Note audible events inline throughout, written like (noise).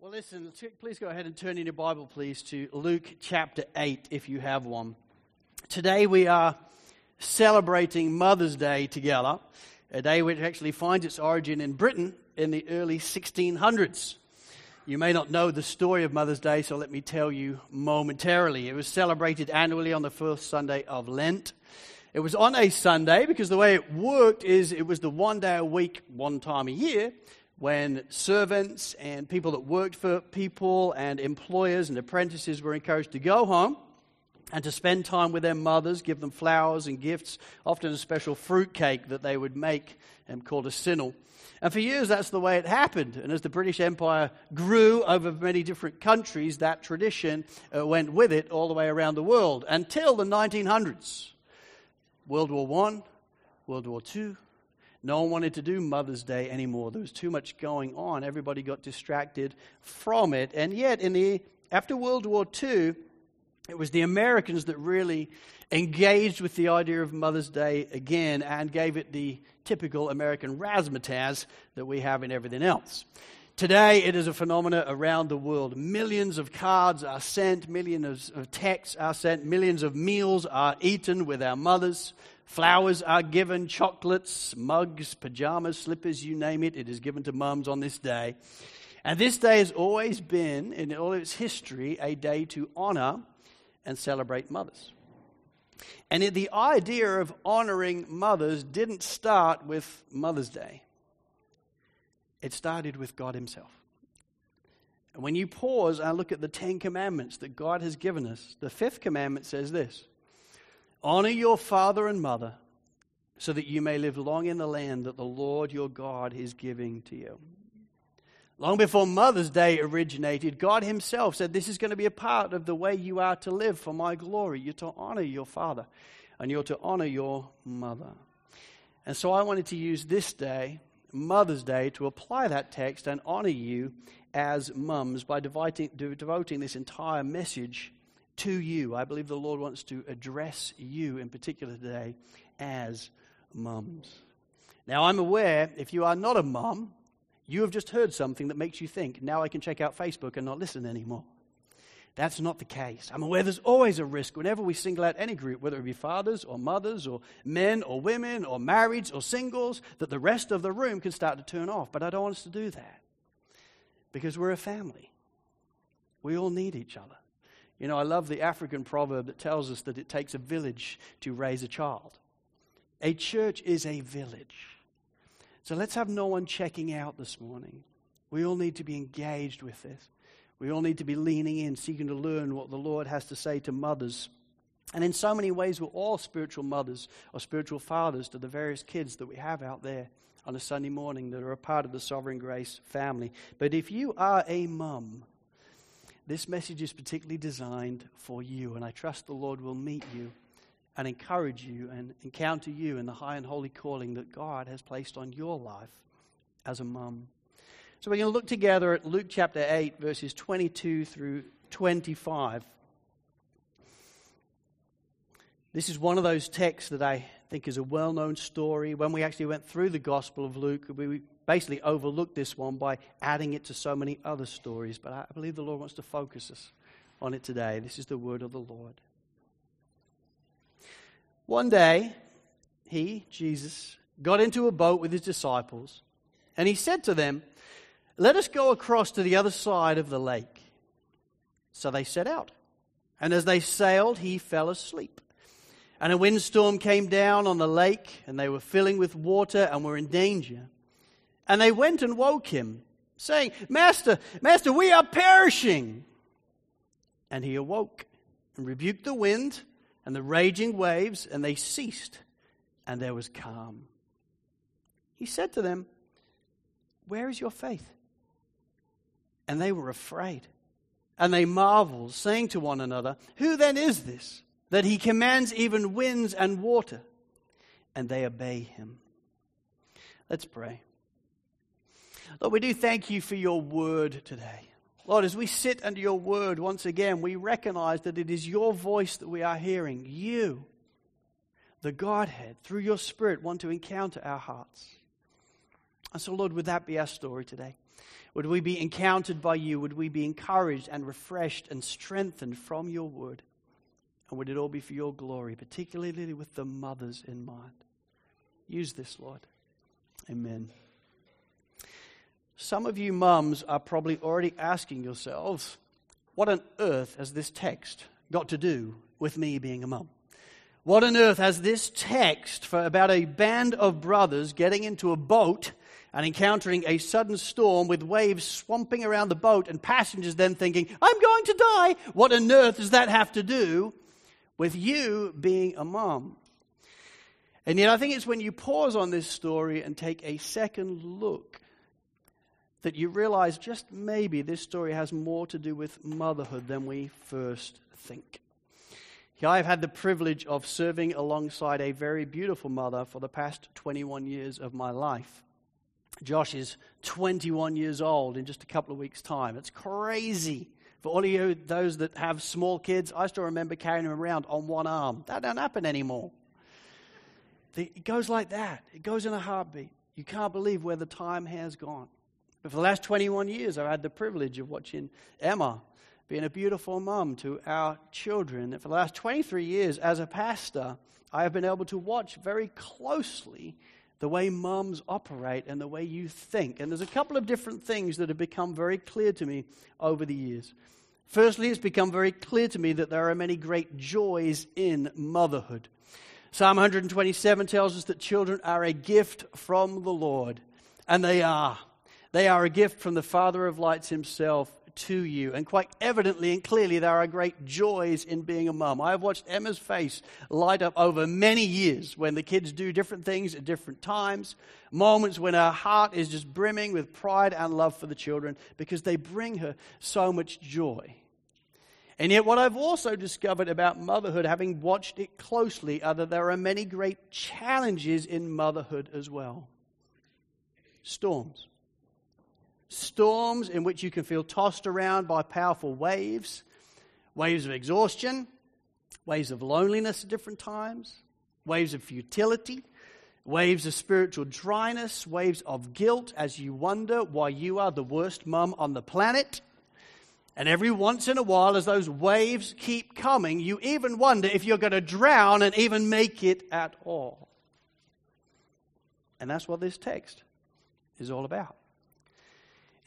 Well, listen, please go ahead and turn in your Bible, please, to Luke chapter 8, if you have one. Today we are celebrating Mother's Day together, a day which actually finds its origin in Britain in the early 1600s. You may not know the story of Mother's Day, so let me tell you momentarily. It was celebrated annually on the first Sunday of Lent. It was on a Sunday because the way it worked is it was the one day a week, one time a year, when servants and people that worked for people and employers and apprentices were encouraged to go home and to spend time with their mothers, give them flowers and gifts, often a special fruit cake that they would make and called a simnel. And for years, that's the way it happened. And as the British Empire grew over many different countries, that tradition uh, went with it all the way around the world until the 1900s. World War I, World War II, no one wanted to do Mother's Day anymore. There was too much going on. Everybody got distracted from it. And yet, in the, after World War II, it was the Americans that really engaged with the idea of Mother's Day again and gave it the typical American razzmatazz that we have in everything else. Today, it is a phenomenon around the world. Millions of cards are sent, millions of texts are sent, millions of meals are eaten with our mothers. Flowers are given, chocolates, mugs, pajamas, slippers, you name it. It is given to mums on this day. And this day has always been, in all of its history, a day to honor and celebrate mothers. And the idea of honoring mothers didn't start with Mother's Day, it started with God Himself. And when you pause and look at the Ten Commandments that God has given us, the fifth commandment says this Honor your father and mother, so that you may live long in the land that the Lord your God is giving to you. Long before Mother's Day originated, God Himself said, This is going to be a part of the way you are to live for my glory. You're to honor your father and you're to honor your mother. And so I wanted to use this day, Mother's Day, to apply that text and honor you as mums by devoting, devoting this entire message to you. I believe the Lord wants to address you in particular today as mums. Now, I'm aware if you are not a mum, you have just heard something that makes you think, now I can check out Facebook and not listen anymore. That's not the case. I'm aware there's always a risk whenever we single out any group, whether it be fathers or mothers or men or women or marrieds or singles, that the rest of the room can start to turn off. But I don't want us to do that because we're a family. We all need each other. You know, I love the African proverb that tells us that it takes a village to raise a child. A church is a village. So let's have no one checking out this morning. We all need to be engaged with this. We all need to be leaning in, seeking to learn what the Lord has to say to mothers. And in so many ways, we're all spiritual mothers or spiritual fathers to the various kids that we have out there on a Sunday morning that are a part of the Sovereign Grace family. But if you are a mum, this message is particularly designed for you, and I trust the Lord will meet you and encourage you and encounter you in the high and holy calling that God has placed on your life as a mum. So we're going to look together at Luke chapter 8, verses 22 through 25. This is one of those texts that I think is a well known story. When we actually went through the Gospel of Luke, we basically overlooked this one by adding it to so many other stories. But I believe the Lord wants to focus us on it today. This is the word of the Lord. One day, he, Jesus, got into a boat with his disciples, and he said to them, Let us go across to the other side of the lake. So they set out. And as they sailed, he fell asleep. And a windstorm came down on the lake, and they were filling with water and were in danger. And they went and woke him, saying, Master, Master, we are perishing. And he awoke and rebuked the wind and the raging waves, and they ceased, and there was calm. He said to them, Where is your faith? And they were afraid. And they marveled, saying to one another, Who then is this, that he commands even winds and water? And they obey him. Let's pray. Lord, we do thank you for your word today. Lord, as we sit under your word once again, we recognize that it is your voice that we are hearing. You, the Godhead, through your Spirit, want to encounter our hearts. And so, Lord, would that be our story today? Would we be encountered by you? Would we be encouraged and refreshed and strengthened from your word? And would it all be for your glory, particularly with the mothers in mind? Use this, Lord. Amen. Some of you mums are probably already asking yourselves, what on earth has this text got to do with me being a mum? What on earth has this text for about a band of brothers getting into a boat and encountering a sudden storm with waves swamping around the boat and passengers then thinking, I'm going to die? What on earth does that have to do with you being a mom? And yet, I think it's when you pause on this story and take a second look that you realize just maybe this story has more to do with motherhood than we first think. I've had the privilege of serving alongside a very beautiful mother for the past 21 years of my life. Josh is 21 years old in just a couple of weeks' time. It's crazy. For all of you, those that have small kids, I still remember carrying them around on one arm. That don't happen anymore. It goes like that. It goes in a heartbeat. You can't believe where the time has gone. But for the last 21 years, I've had the privilege of watching Emma being a beautiful mum to our children. And for the last 23 years, as a pastor, I have been able to watch very closely the way mums operate and the way you think. And there's a couple of different things that have become very clear to me over the years. Firstly, it's become very clear to me that there are many great joys in motherhood. Psalm 127 tells us that children are a gift from the Lord, and they are. They are a gift from the Father of lights himself to you. And quite evidently and clearly, there are great joys in being a mum. I have watched Emma's face light up over many years when the kids do different things at different times, moments when her heart is just brimming with pride and love for the children because they bring her so much joy. And yet, what I've also discovered about motherhood, having watched it closely, are that there are many great challenges in motherhood as well. Storms storms in which you can feel tossed around by powerful waves, waves of exhaustion, waves of loneliness at different times, waves of futility, waves of spiritual dryness, waves of guilt as you wonder why you are the worst mum on the planet. And every once in a while, as those waves keep coming, you even wonder if you're going to drown and even make it at all. And that's what this text is all about.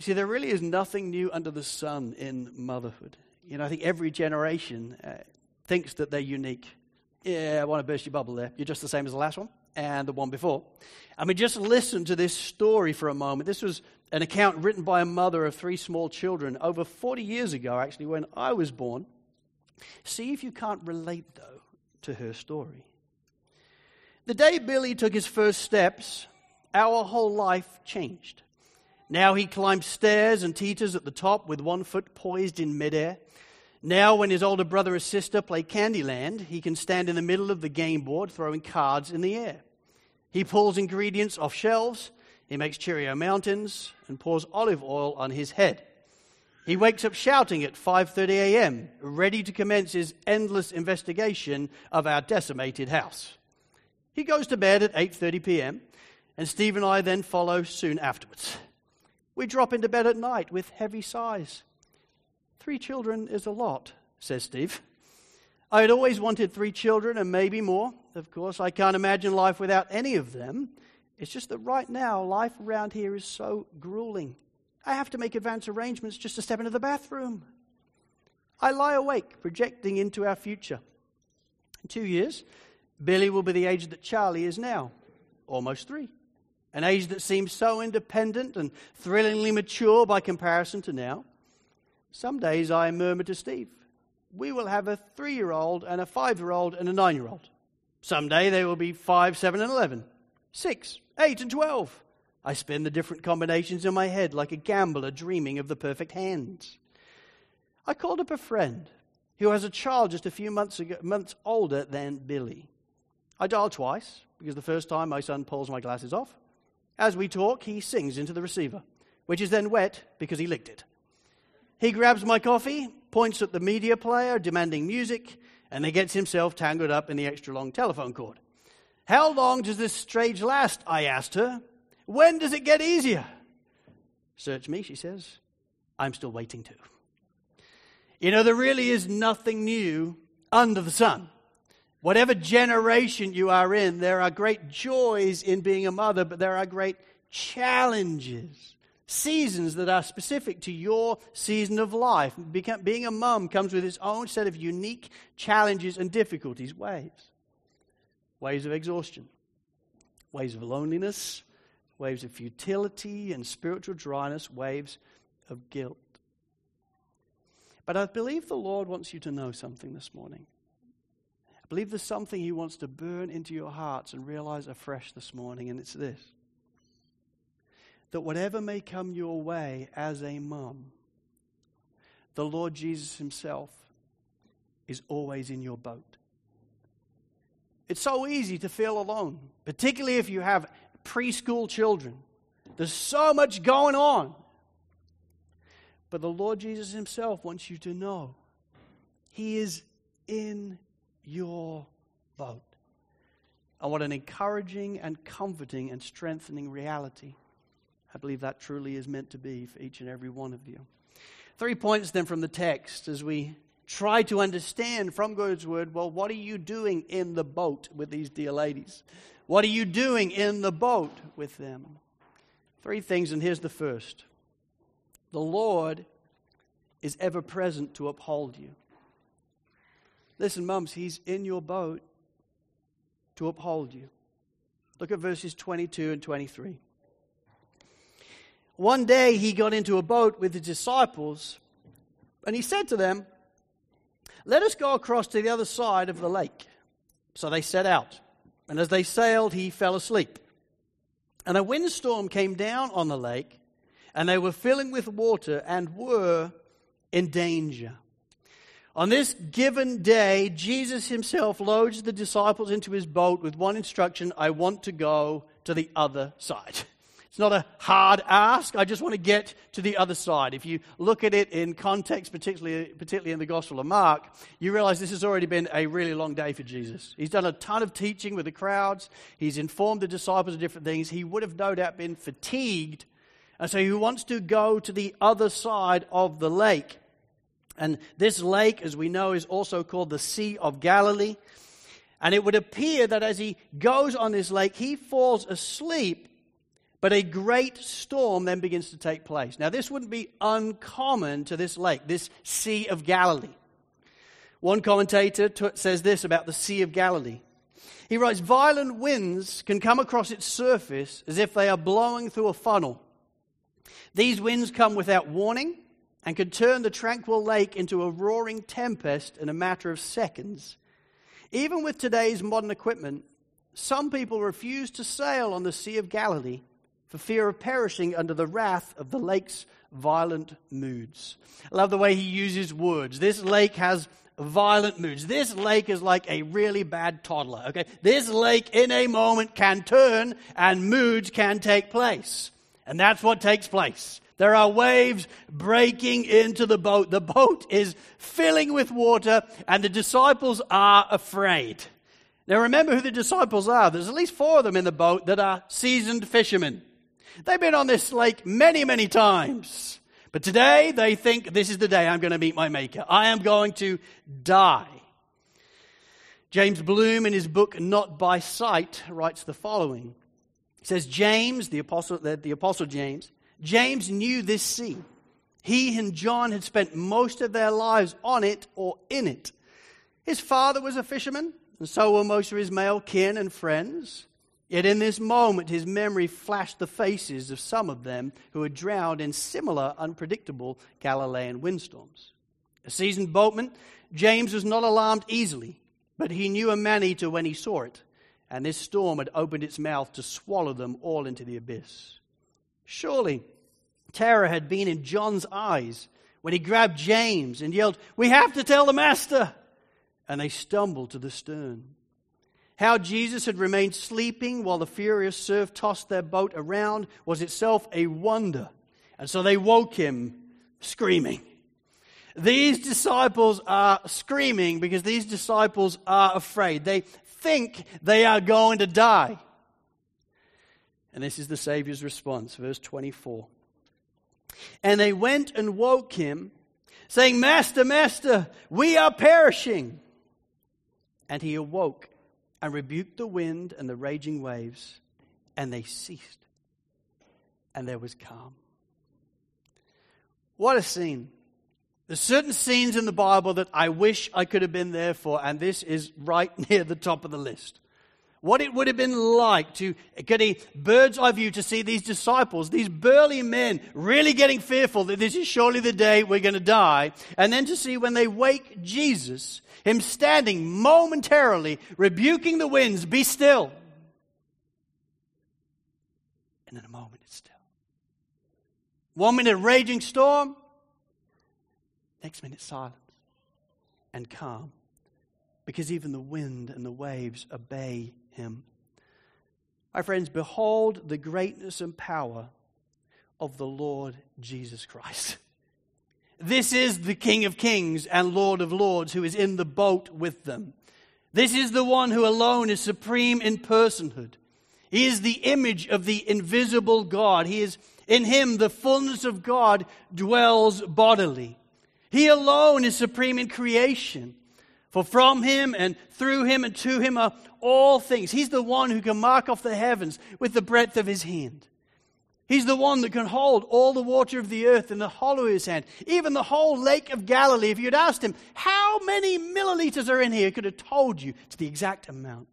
You see, there really is nothing new under the sun in motherhood. You know, I think every generation uh, thinks that they're unique. Yeah, I want to burst your bubble there. You're just the same as the last one and the one before. I mean, just listen to this story for a moment. This was an account written by a mother of three small children over 40 years ago, actually, when I was born. See if you can't relate, though, to her story. The day Billy took his first steps, our whole life changed. Now he climbs stairs and teeters at the top with one foot poised in midair. Now, when his older brother or sister play Candyland, he can stand in the middle of the game board throwing cards in the air. He pulls ingredients off shelves, he makes Cheerio mountains, and pours olive oil on his head. He wakes up shouting at 5:30 a.m., ready to commence his endless investigation of our decimated house. He goes to bed at 8:30 p.m., and Steve and I then follow soon afterwards. We drop into bed at night with heavy sighs. Three children is a lot, says Steve. I had always wanted three children and maybe more. Of course, I can't imagine life without any of them. It's just that right now, life around here is so grueling. I have to make advance arrangements just to step into the bathroom. I lie awake, projecting into our future. In two years, Billy will be the age that Charlie is now, almost three an age that seems so independent and thrillingly mature by comparison to now. Some days I murmur to Steve, we will have a three year old and a five year old and a nine year old. Someday they will be five, seven, and eleven, six, eight, and twelve. I spin the different combinations in my head like a gambler dreaming of the perfect hands. I called up a friend who has a child just a few months, ago, months older than Billy. I dial twice because the first time my son pulls my glasses off. As we talk, he sings into the receiver, which is then wet because he licked it. He grabs my coffee, points at the media player demanding music, and then gets himself tangled up in the extra long telephone cord. How long does this stage last? I asked her. When does it get easier? Search me, she says. I'm still waiting to. You know, there really is nothing new under the sun. Whatever generation you are in, there are great joys in being a mother, but there are great challenges, seasons that are specific to your season of life. Being a mum comes with its own set of unique challenges and difficulties, waves. Waves of exhaustion, waves of loneliness, waves of futility and spiritual dryness, waves of guilt. But I believe the Lord wants you to know something this morning. Believe there's something He wants to burn into your hearts and realize afresh this morning, and it's this that whatever may come your way as a mum, the Lord Jesus Himself is always in your boat. It's so easy to feel alone, particularly if you have preschool children. There's so much going on. But the Lord Jesus Himself wants you to know He is in your boat. And what an encouraging and comforting and strengthening reality. I believe that truly is meant to be for each and every one of you. Three points then from the text as we try to understand from God's word well, what are you doing in the boat with these dear ladies? What are you doing in the boat with them? Three things, and here's the first the Lord is ever present to uphold you. Listen, mums, He's in your boat to uphold you. Look at verses 22 and 23. One day he got into a boat with his disciples, and he said to them, Let us go across to the other side of the lake. So they set out. And as they sailed, he fell asleep. And a windstorm came down on the lake, and they were filling with water and were in danger. On this given day, Jesus himself loads the disciples into his boat with one instruction I want to go to the other side. It's not a hard ask. I just want to get to the other side. If you look at it in context, particularly, particularly in the Gospel of Mark, you realize this has already been a really long day for Jesus. He's done a ton of teaching with the crowds, he's informed the disciples of different things. He would have no doubt been fatigued. And so he wants to go to the other side of the lake. And this lake, as we know, is also called the Sea of Galilee. And it would appear that as he goes on this lake, he falls asleep but a great storm then begins to take place. Now, this wouldn't be uncommon to this lake, this Sea of Galilee. One commentator t- says this about the Sea of Galilee. He writes Violent winds can come across its surface as if they are blowing through a funnel. These winds come without warning and could turn the tranquil lake into a roaring tempest in a matter of seconds. Even with today's modern equipment, some people refuse to sail on the Sea of Galilee for fear of perishing under the wrath of the lake's violent moods. I love the way he uses words. This lake has violent moods. This lake is like a really bad toddler, okay? This lake in a moment can turn and moods can take place. And that's what takes place. There are waves breaking into the boat. The boat is filling with water and the disciples are afraid. Now remember who the disciples are. There's at least four of them in the boat that are seasoned fishermen. They've been on this lake many, many times. But today they think this is the day I'm going to meet my Maker. I am going to die. James Bloom, in his book Not by Sight, writes the following. Says, James, the apostle, the apostle James, James knew this sea. He and John had spent most of their lives on it or in it. His father was a fisherman, and so were most of his male kin and friends. Yet in this moment, his memory flashed the faces of some of them who had drowned in similar unpredictable Galilean windstorms. A seasoned boatman, James was not alarmed easily, but he knew a man eater when he saw it, and this storm had opened its mouth to swallow them all into the abyss. Surely, terror had been in John's eyes when he grabbed James and yelled, We have to tell the master! And they stumbled to the stern. How Jesus had remained sleeping while the furious surf tossed their boat around was itself a wonder. And so they woke him screaming. These disciples are screaming because these disciples are afraid. They think they are going to die. And this is the Savior's response, verse 24. And they went and woke him, saying, Master, Master, we are perishing. And he awoke and rebuked the wind and the raging waves, and they ceased. And there was calm. What a scene. There's certain scenes in the Bible that I wish I could have been there for, and this is right (laughs) near the top of the list. What it would have been like to get a bird's eye view to see these disciples, these burly men, really getting fearful that this is surely the day we're going to die. And then to see when they wake Jesus, him standing momentarily, rebuking the winds, be still. And in a moment, it's still. One minute, raging storm. Next minute, silence and calm. Because even the wind and the waves obey him. My friends, behold the greatness and power of the Lord Jesus Christ. (laughs) This is the King of Kings and Lord of Lords who is in the boat with them. This is the one who alone is supreme in personhood. He is the image of the invisible God. He is in him the fullness of God dwells bodily. He alone is supreme in creation. For from him and through him and to him are all things. He's the one who can mark off the heavens with the breadth of his hand. He's the one that can hold all the water of the earth in the hollow of his hand. Even the whole lake of Galilee, if you'd asked him, how many milliliters are in here, he could have told you to the exact amount.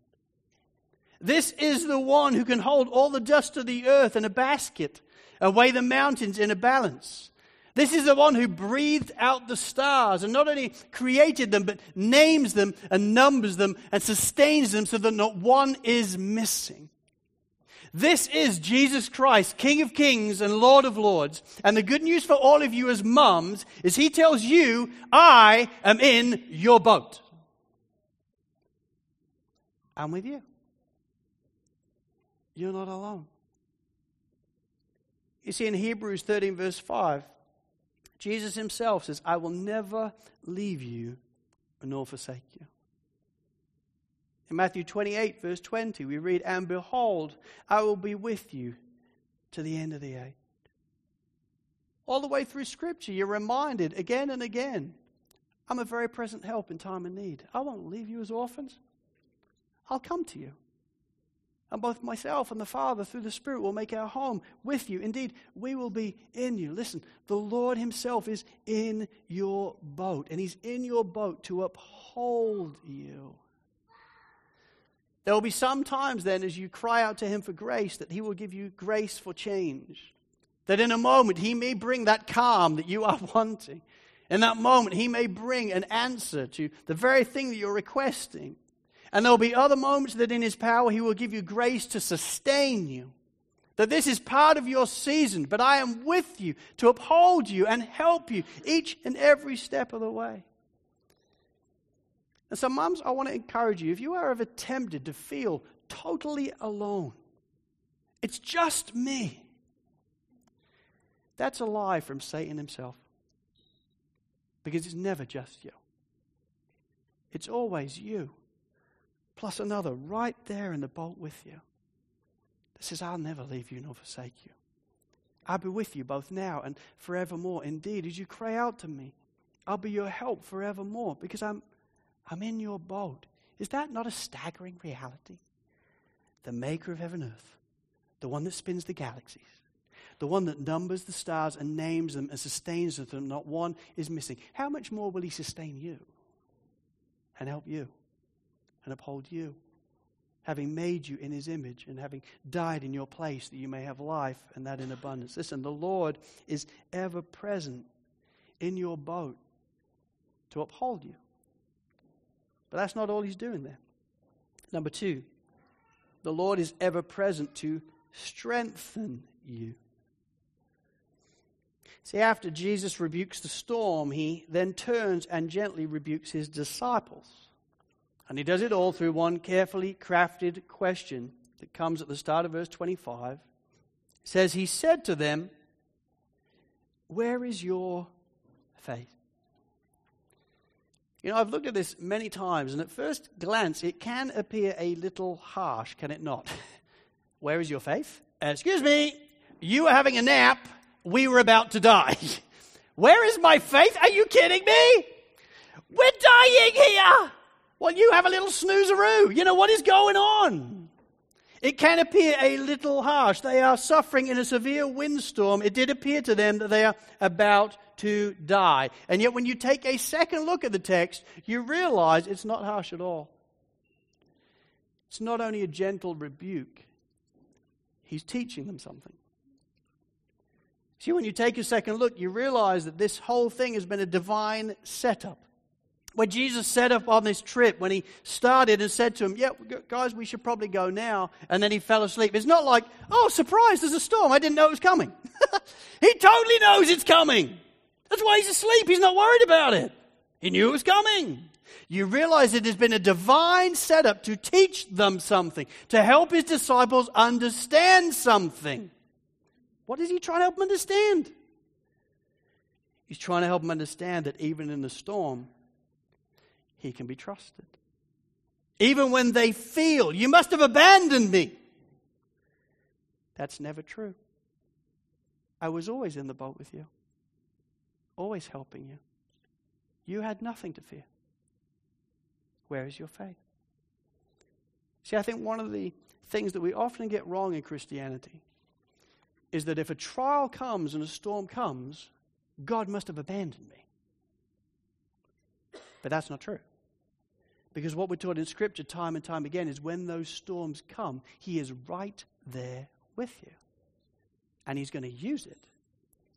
This is the one who can hold all the dust of the earth in a basket, and weigh the mountains in a balance. This is the one who breathed out the stars and not only created them, but names them and numbers them and sustains them so that not one is missing. This is Jesus Christ, King of Kings and Lord of Lords. And the good news for all of you as mums is he tells you, I am in your boat. I'm with you. You're not alone. You see, in Hebrews 13, verse 5, Jesus himself says, I will never leave you nor forsake you. In Matthew 28, verse 20, we read, And behold, I will be with you to the end of the age. All the way through Scripture, you're reminded again and again I'm a very present help in time of need. I won't leave you as orphans, I'll come to you. And both myself and the Father, through the Spirit, will make our home with you. Indeed, we will be in you. Listen, the Lord Himself is in your boat, and He's in your boat to uphold you. There will be some times then, as you cry out to Him for grace, that He will give you grace for change. That in a moment, He may bring that calm that you are (laughs) wanting. In that moment, He may bring an answer to the very thing that you're requesting. And there will be other moments that in His power He will give you grace to sustain you. That this is part of your season, but I am with you to uphold you and help you each and every step of the way. And so, mums, I want to encourage you if you are ever tempted to feel totally alone, it's just me. That's a lie from Satan himself. Because it's never just you, it's always you plus another right there in the boat with you that says, I'll never leave you nor forsake you. I'll be with you both now and forevermore. Indeed, as you cry out to me, I'll be your help forevermore because I'm, I'm in your boat. Is that not a staggering reality? The maker of heaven and earth, the one that spins the galaxies, the one that numbers the stars and names them and sustains them, not one is missing. How much more will he sustain you and help you? And uphold you, having made you in his image and having died in your place that you may have life and that in abundance. Listen, the Lord is ever present in your boat to uphold you. But that's not all he's doing there. Number two, the Lord is ever present to strengthen you. See, after Jesus rebukes the storm, he then turns and gently rebukes his disciples. And he does it all through one carefully crafted question that comes at the start of verse 25. It says, He said to them, Where is your faith? You know, I've looked at this many times, and at first glance, it can appear a little harsh, can it not? (laughs) Where is your faith? Uh, excuse me, you were having a nap. we were about to die. (laughs) Where is my faith? Are you kidding me? We're dying here. Well, you have a little snoozeroo. You know what is going on? It can appear a little harsh. They are suffering in a severe windstorm. It did appear to them that they are about to die. And yet, when you take a second look at the text, you realize it's not harsh at all. It's not only a gentle rebuke, he's teaching them something. See, when you take a second look, you realize that this whole thing has been a divine setup. When Jesus set up on this trip, when he started and said to him, Yeah, guys, we should probably go now, and then he fell asleep. It's not like, Oh, surprise, there's a storm. I didn't know it was coming. (laughs) he totally knows it's coming. That's why he's asleep. He's not worried about it. He knew it was coming. You realize it has been a divine setup to teach them something, to help his disciples understand something. What is he trying to help them understand? He's trying to help them understand that even in the storm, he can be trusted. Even when they feel, you must have abandoned me. That's never true. I was always in the boat with you, always helping you. You had nothing to fear. Where is your faith? See, I think one of the things that we often get wrong in Christianity is that if a trial comes and a storm comes, God must have abandoned me. But that's not true. Because what we're taught in Scripture time and time again is when those storms come, He is right there with you. And He's going to use it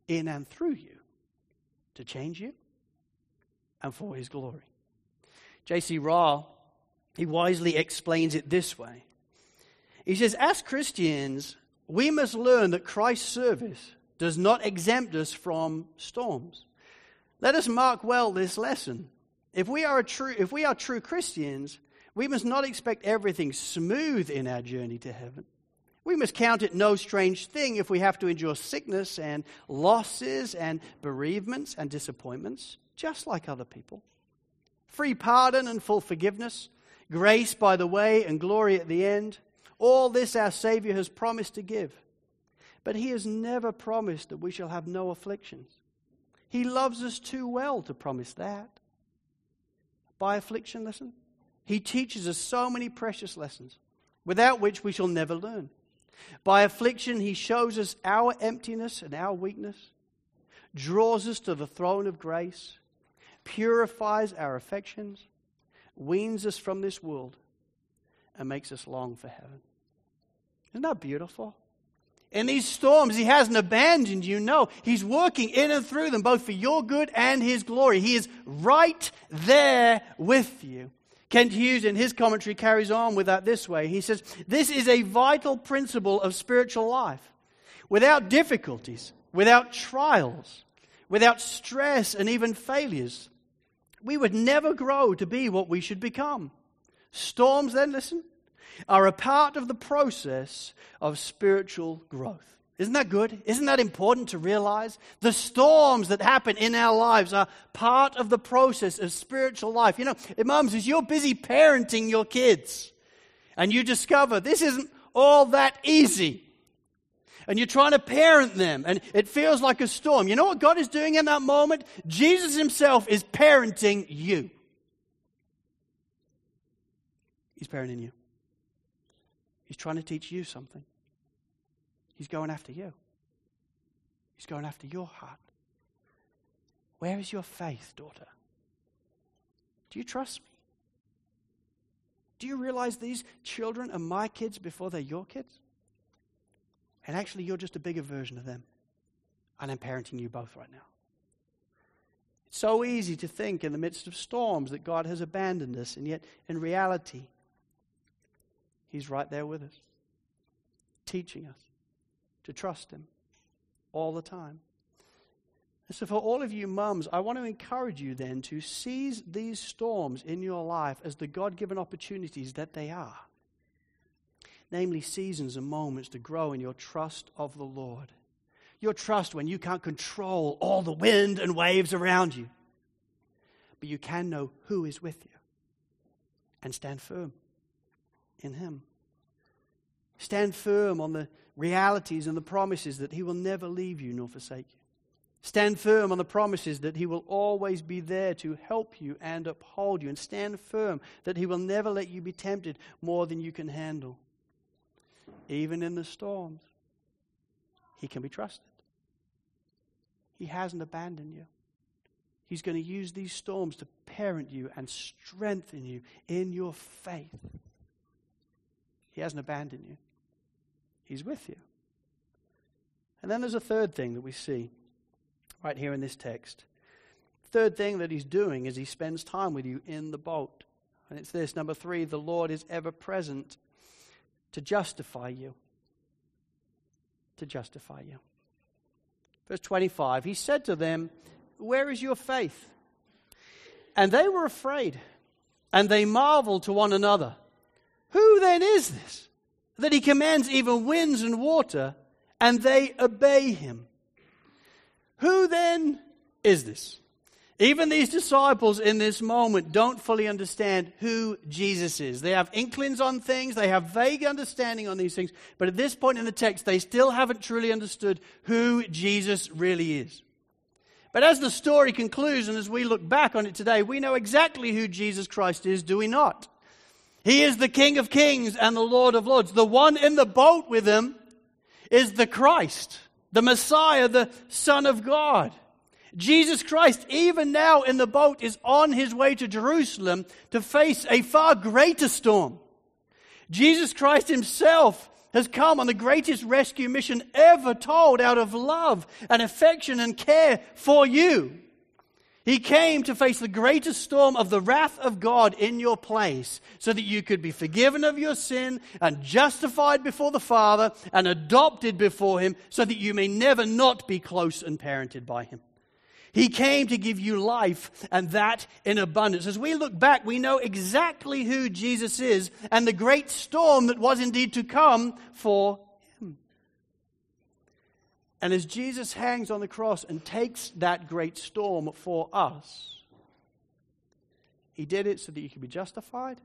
in and through you to change you and for His glory. J.C. Ryle, he wisely explains it this way. He says, As Christians, we must learn that Christ's service does not exempt us from storms. Let us mark well this lesson. If we are, true, if we are true Christians, we must not expect everything smooth in our journey to heaven. We must count it no strange thing if we have to endure sickness and losses and bereavements and disappointments, just like other people. Free pardon and full forgiveness, grace by the way and glory at the end all this our Savior has promised to give. But He has never promised that we shall have no afflictions. He loves us too well to promise that. By affliction, listen, He teaches us so many precious lessons, without which we shall never learn. By affliction, He shows us our emptiness and our weakness, draws us to the throne of grace, purifies our affections, weans us from this world, and makes us long for heaven. Isn't that beautiful? In these storms, He hasn't abandoned you. No, He's working in and through them, both for your good and His glory. He is right there with you. Kent Hughes, in his commentary, carries on with that this way. He says, This is a vital principle of spiritual life. Without difficulties, without trials, without stress and even failures, we would never grow to be what we should become. Storms, then, listen, are a part of the process of spiritual growth. Isn't that good? Isn't that important to realize? The storms that happen in our lives are part of the process of spiritual life. You know, moms, as you're busy parenting your kids and you discover this isn't all that easy, and you're trying to parent them, and it feels like a storm. You know what God is doing in that moment? Jesus Himself is parenting you. He's parenting you. He's trying to teach you something. He's going after you. He's going after your heart. Where is your faith, daughter? Do you trust me? Do you realize these children are my kids before they're your kids? And actually, you're just a bigger version of them. And I'm parenting you both right now. It's so easy to think in the midst of storms that God has abandoned us, and yet in reality, He's right there with us, teaching us to trust Him all the time. And so, for all of you mums, I want to encourage you then to seize these storms in your life as the God given opportunities that they are. Namely, seasons and moments to grow in your trust of the Lord. Your trust when you can't control all the wind and waves around you, but you can know who is with you and stand firm in Him. Stand firm on the realities and the promises that He will never leave you nor forsake you. Stand firm on the promises that He will always be there to help you and uphold you. And stand firm that He will never let you be tempted more than you can handle. Even in the storms, He can be trusted. He hasn't abandoned you. He's going to use these storms to parent you and strengthen you in your faith. He hasn't abandoned you, He's with you. And then there's a third thing that we see right here in this text. Third thing that he's doing is he spends time with you in the boat. And it's this number three, the Lord is ever present to justify you. To justify you. Verse 25, he said to them, Where is your faith? And they were afraid, and they marveled to one another. Who then is this that he commands even winds and water, and they obey him? Who then is this? Even these disciples in this moment don't fully understand who Jesus is. They have inklings on things, they have vague understanding on these things, but at this point in the text, they still haven't truly understood who Jesus really is. But as the story concludes, and as we look back on it today, we know exactly who Jesus Christ is, do we not? He is the King of Kings and the Lord of Lords. The one in the boat with him is the Christ the Messiah, the Son of God. Jesus Christ, even now in the boat, is on his way to Jerusalem to face a far greater storm. Jesus Christ himself has come on the greatest rescue mission ever told out of love and affection and care for you. He came to face the greatest storm of the wrath of God in your place so that you could be forgiven of your sin and justified before the Father and adopted before Him so that you may never not be close and parented by Him. He came to give you life and that in abundance. As we look back, we know exactly who Jesus is and the great storm that was indeed to come for and as Jesus hangs on the cross and takes that great storm for us, he did it so that you could be justified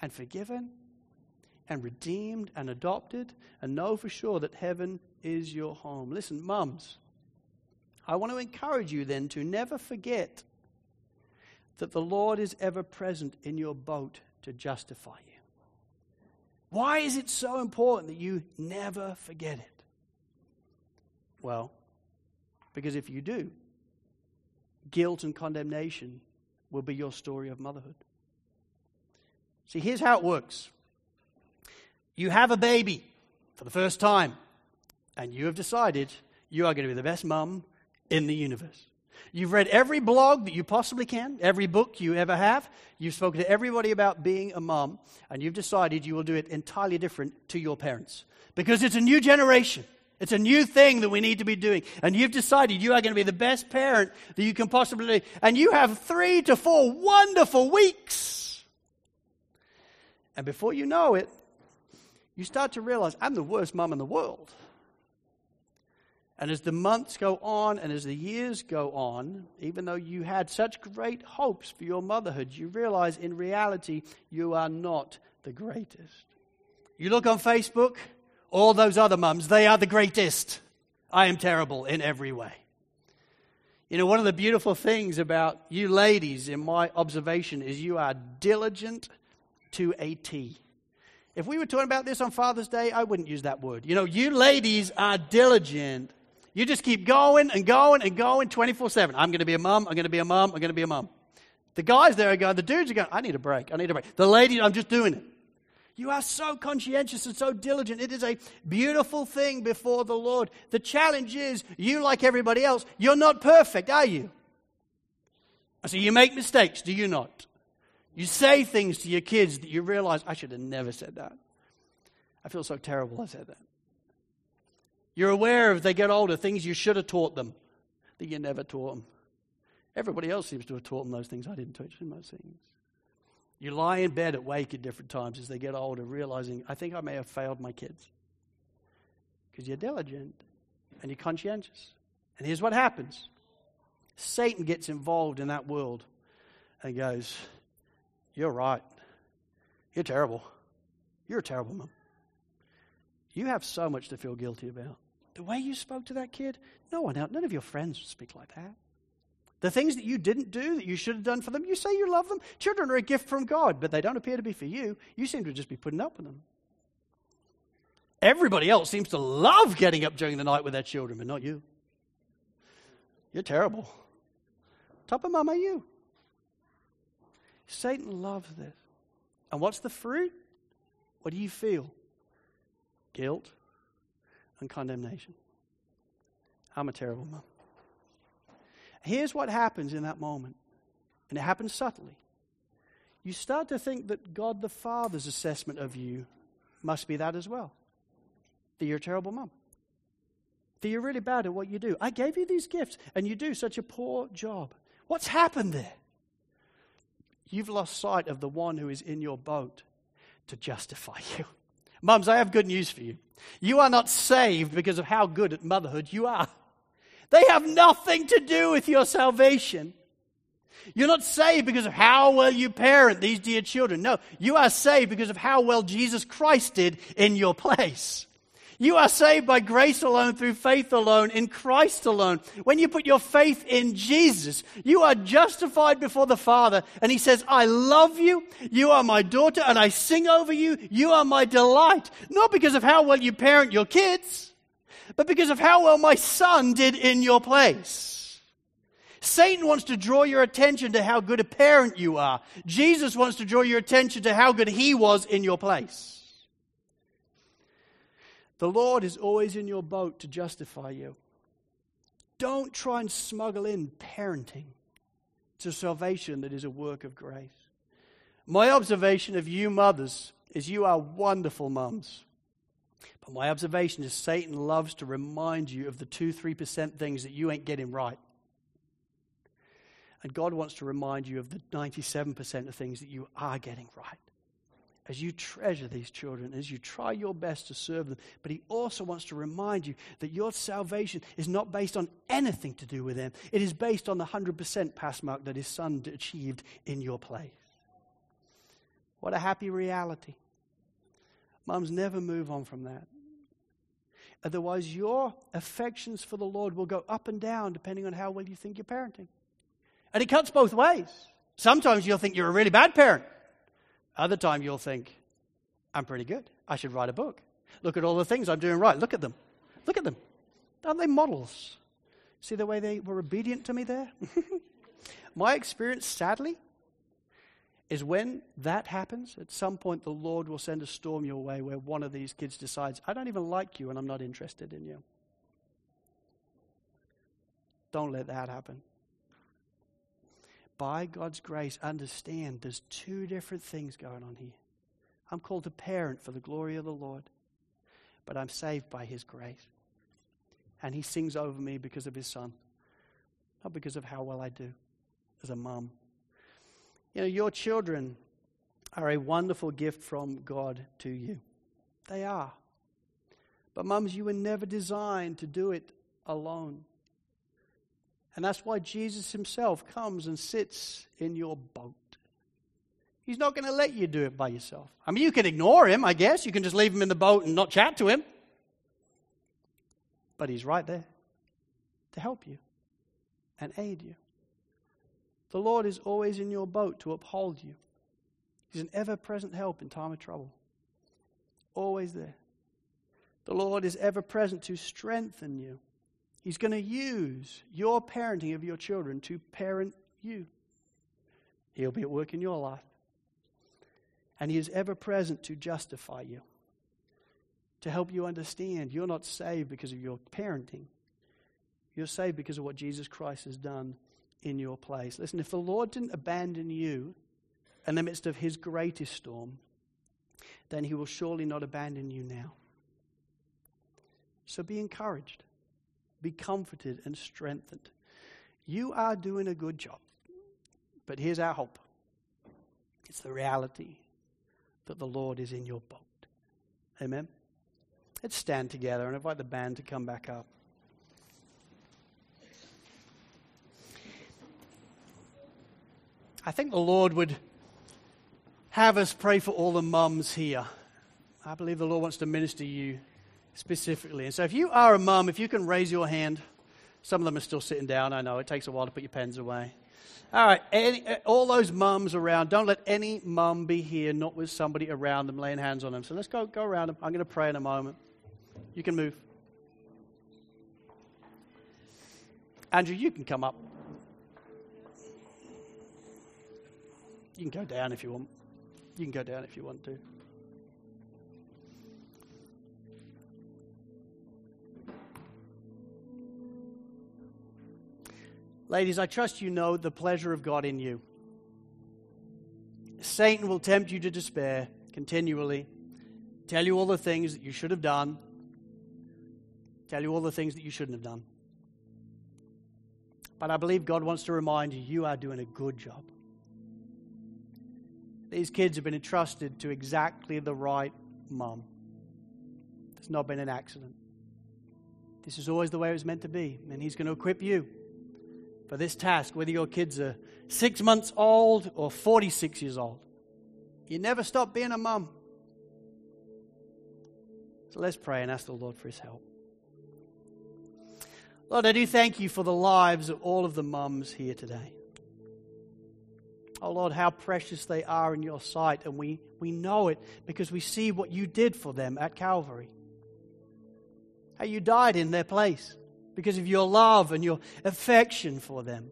and forgiven and redeemed and adopted and know for sure that heaven is your home. Listen, mums, I want to encourage you then to never forget that the Lord is ever present in your boat to justify you. Why is it so important that you never forget it? Well, because if you do, guilt and condemnation will be your story of motherhood. See, here's how it works you have a baby for the first time, and you have decided you are going to be the best mum in the universe. You've read every blog that you possibly can, every book you ever have. You've spoken to everybody about being a mum, and you've decided you will do it entirely different to your parents because it's a new generation. It's a new thing that we need to be doing. And you've decided you are going to be the best parent that you can possibly be. And you have three to four wonderful weeks. And before you know it, you start to realize I'm the worst mom in the world. And as the months go on and as the years go on, even though you had such great hopes for your motherhood, you realize in reality you are not the greatest. You look on Facebook, all those other mums, they are the greatest. I am terrible in every way. You know, one of the beautiful things about you ladies, in my observation, is you are diligent to a T. If we were talking about this on Father's Day, I wouldn't use that word. You know, you ladies are diligent. You just keep going and going and going 24 7. I'm going to be a mum, I'm going to be a mum, I'm going to be a mum. The guys there are going, the dudes are going, I need a break, I need a break. The ladies, I'm just doing it. You are so conscientious and so diligent. It is a beautiful thing before the Lord. The challenge is, you, like everybody else, you're not perfect, are you? I say, you make mistakes, do you not? You say things to your kids that you realize, I should have never said that. I feel so terrible I said that. You're aware of they get older, things you should have taught them that you never taught them. Everybody else seems to have taught them those things I didn't teach them those things. You lie in bed awake at different times as they get older, realizing, I think I may have failed my kids. Because you're diligent and you're conscientious. And here's what happens Satan gets involved in that world and goes, You're right. You're terrible. You're a terrible mom. You have so much to feel guilty about. The way you spoke to that kid, no one else, none of your friends would speak like that. The things that you didn't do that you should have done for them, you say you love them. Children are a gift from God, but they don't appear to be for you. You seem to just be putting up with them. Everybody else seems to love getting up during the night with their children, but not you. You're terrible. Top of mum are you? Satan loves this. And what's the fruit? What do you feel? Guilt and condemnation. I'm a terrible mum. Here's what happens in that moment, and it happens subtly. You start to think that God the Father's assessment of you must be that as well. That you're a terrible mum. That you're really bad at what you do. I gave you these gifts, and you do such a poor job. What's happened there? You've lost sight of the one who is in your boat to justify (laughs) you. Mums, I have good news for you. You are not saved because of how good at motherhood you are. They have nothing to do with your salvation. You're not saved because of how well you parent these dear children. No, you are saved because of how well Jesus Christ did in your place. You are saved by grace alone, through faith alone, in Christ alone. When you put your faith in Jesus, you are justified before the Father. And He says, I love you. You are my daughter, and I sing over you. You are my delight. Not because of how well you parent your kids, but because of how well my son did in your place. Satan wants to draw your attention to how good a parent you are. Jesus wants to draw your attention to how good he was in your place. The Lord is always in your boat to justify you. Don't try and smuggle in parenting to salvation that is a work of grace. My observation of you mothers is you are wonderful mums. But my observation is Satan loves to remind you of the 2 3% things that you ain't getting right. And God wants to remind you of the 97% of things that you are getting right as you treasure these children, as you try your best to serve them. But He also wants to remind you that your salvation is not based on anything to do with them, it is based on the 100% pass mark that His Son achieved in your place. What a happy reality. Mums, never move on from that. Otherwise, your affections for the Lord will go up and down depending on how well you think you're parenting. And it cuts both ways. Sometimes you'll think you're a really bad parent. Other time you'll think, I'm pretty good. I should write a book. Look at all the things I'm doing right. Look at them. Look at them. Aren't they models? See the way they were obedient to me there? (laughs) My experience, sadly, is when that happens, at some point the Lord will send a storm your way where one of these kids decides, I don't even like you and I'm not interested in you. Don't let that happen by God's grace, understand there's two different things going on here. I'm called a parent for the glory of the Lord, but I'm saved by His grace. And He sings over me because of His Son, not because of how well I do as a mum. You know, your children are a wonderful gift from God to you. They are. But, mums, you were never designed to do it alone. And that's why Jesus himself comes and sits in your boat. He's not going to let you do it by yourself. I mean, you can ignore him, I guess. You can just leave him in the boat and not chat to him. But he's right there to help you and aid you. The Lord is always in your boat to uphold you. He's an ever present help in time of trouble. Always there. The Lord is ever present to strengthen you He's going to use your parenting of your children to parent you. He'll be at work in your life. And He is ever present to justify you, to help you understand you're not saved because of your parenting. You're saved because of what Jesus Christ has done in your place. Listen, if the Lord didn't abandon you in the midst of His greatest storm, then He will surely not abandon you now. So be encouraged. Be comforted and strengthened. You are doing a good job. But here's our hope it's the reality that the Lord is in your boat. Amen? Let's stand together and invite the band to come back up. I think the Lord would have us pray for all the mums here. I believe the Lord wants to minister you specifically. And so if you are a mum, if you can raise your hand, some of them are still sitting down. I know it takes a while to put your pens away. All right, any, eh, all those mums around, don't let any mum be here not with somebody around them laying hands on them. So let's go, go around them. I'm going to pray in a moment. You can move. Andrew, you can come up. You can go down if you want. You can go down if you want to. Ladies, I trust you know the pleasure of God in you. Satan will tempt you to despair continually, tell you all the things that you should have done, tell you all the things that you shouldn't have done. But I believe God wants to remind you you are doing a good job. These kids have been entrusted to exactly the right mom. There's not been an accident. This is always the way it was meant to be, and He's going to equip you for this task, whether your kids are six months old or 46 years old. You never stop being a mum. So let's pray and ask the Lord for his help. Lord, I do thank you for the lives of all of the mums here today. Oh Lord, how precious they are in your sight, and we, we know it because we see what you did for them at Calvary. How you died in their place because of your love and your affection for them.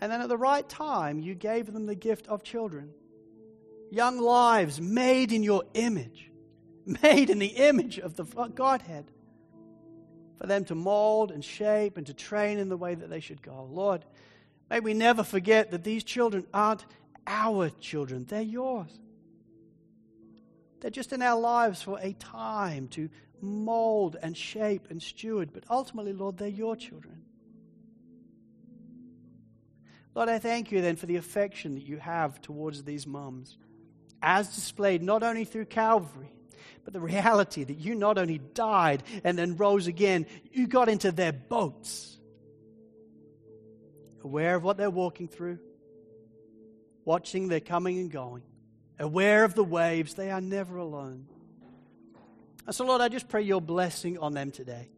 And then at the right time, you gave them the gift of children. Young lives made in your image, (laughs) made in the image of the Godhead, for them to mold and shape and to train in the way that they should go. Lord, may we never forget that these children aren't our children, they're yours. They're just in our lives for a time to mold and shape and steward. But ultimately, Lord, they're your children. Lord, I thank you then for the affection that you have towards these mums, as displayed not only through Calvary, but the reality that you not only died and then rose again, you got into their boats, aware of what they're walking through, watching their coming and going, aware of the waves. They are never alone. And so, Lord, I just pray your blessing on them today.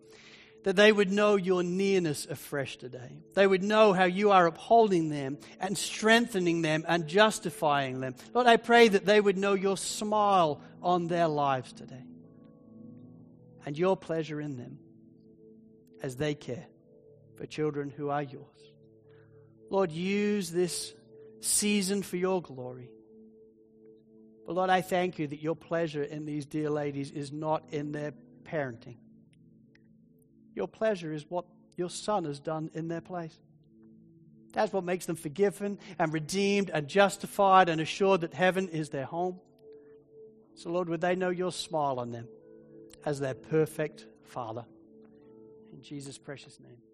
That they would know your nearness afresh today. They would know how you are upholding them and strengthening them and justifying them. Lord, I pray that they would know your smile on their lives today and your pleasure in them as they care for children who are yours. Lord, use this season for your glory. But Lord, I thank you that your pleasure in these dear ladies is not in their parenting. Your pleasure is what your son has done in their place. That's what makes them forgiven and redeemed and justified and assured that heaven is their home. So, Lord, would they know your smile on them as their perfect Father? In Jesus' precious name.